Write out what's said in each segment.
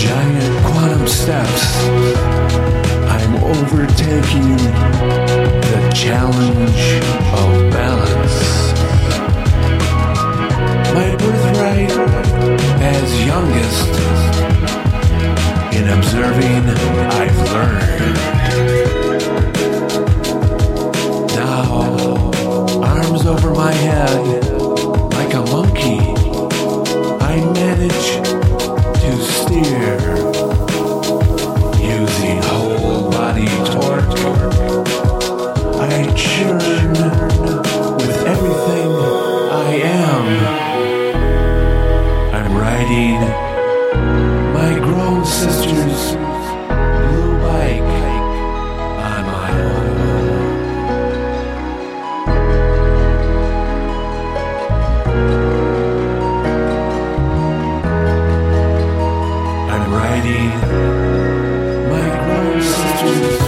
giant quantum steps, I'm overtaking the challenge of balance. My birthright as youngest, in observing, I've learned. Now, arms over my head my grown sister's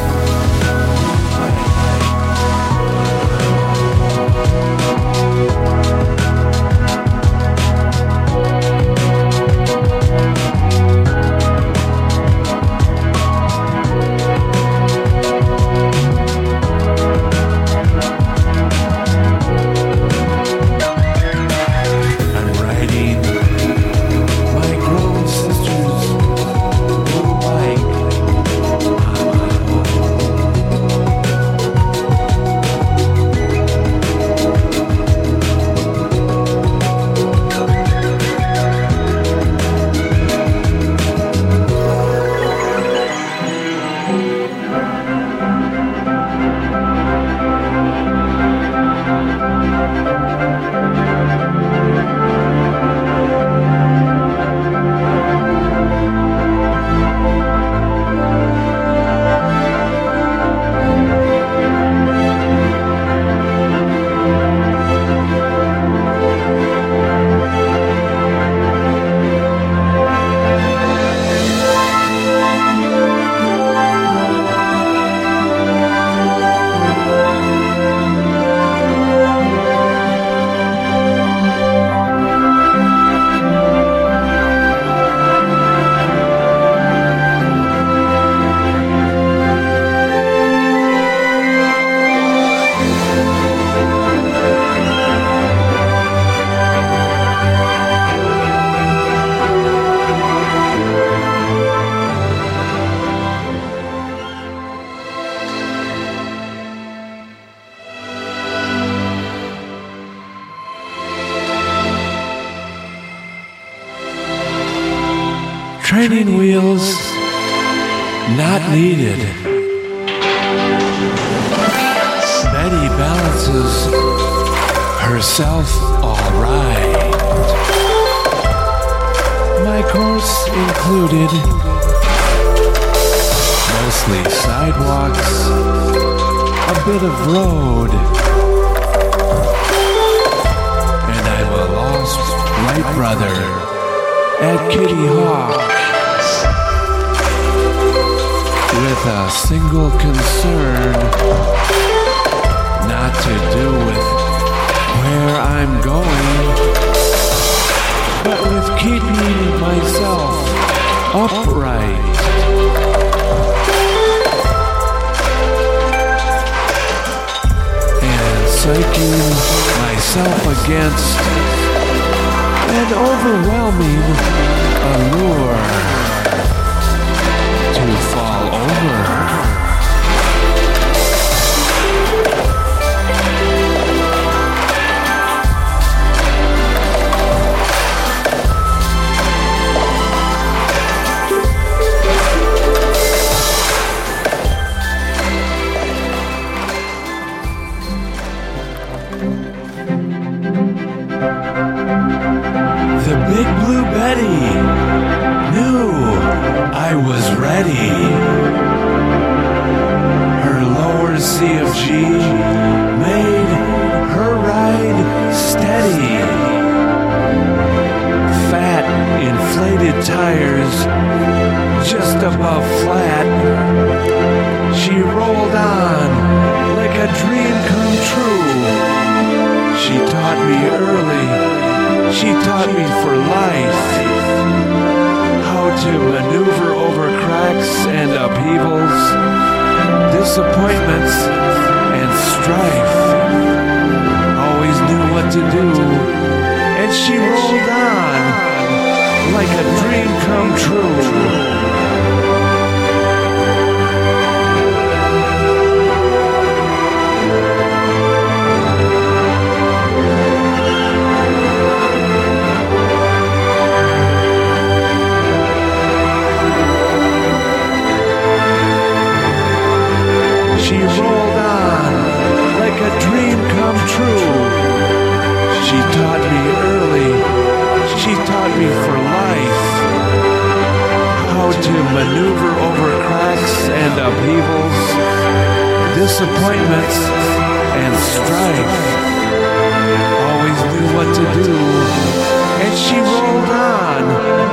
Training wheels not needed. Betty balances herself all Wright. My course included mostly sidewalks, a bit of road, and I'm a lost right brother at Kitty Hawk with a single concern. Not to do with where I'm going, but with keeping myself upright. And psyching myself against an overwhelming allure. To fall Her lower C of G made her ride steady. Fat, inflated tires just above flat. She rolled on like a dream come true. She taught me early she taught me for life to maneuver over cracks and upheavals. Disappointments and strife. Always knew what to do, and she rolled on like a dream come true. She rolled on like a dream come true. She taught me early, she taught me for life how to maneuver over cracks and upheavals, disappointments and strife. Always knew what to do, and she rolled on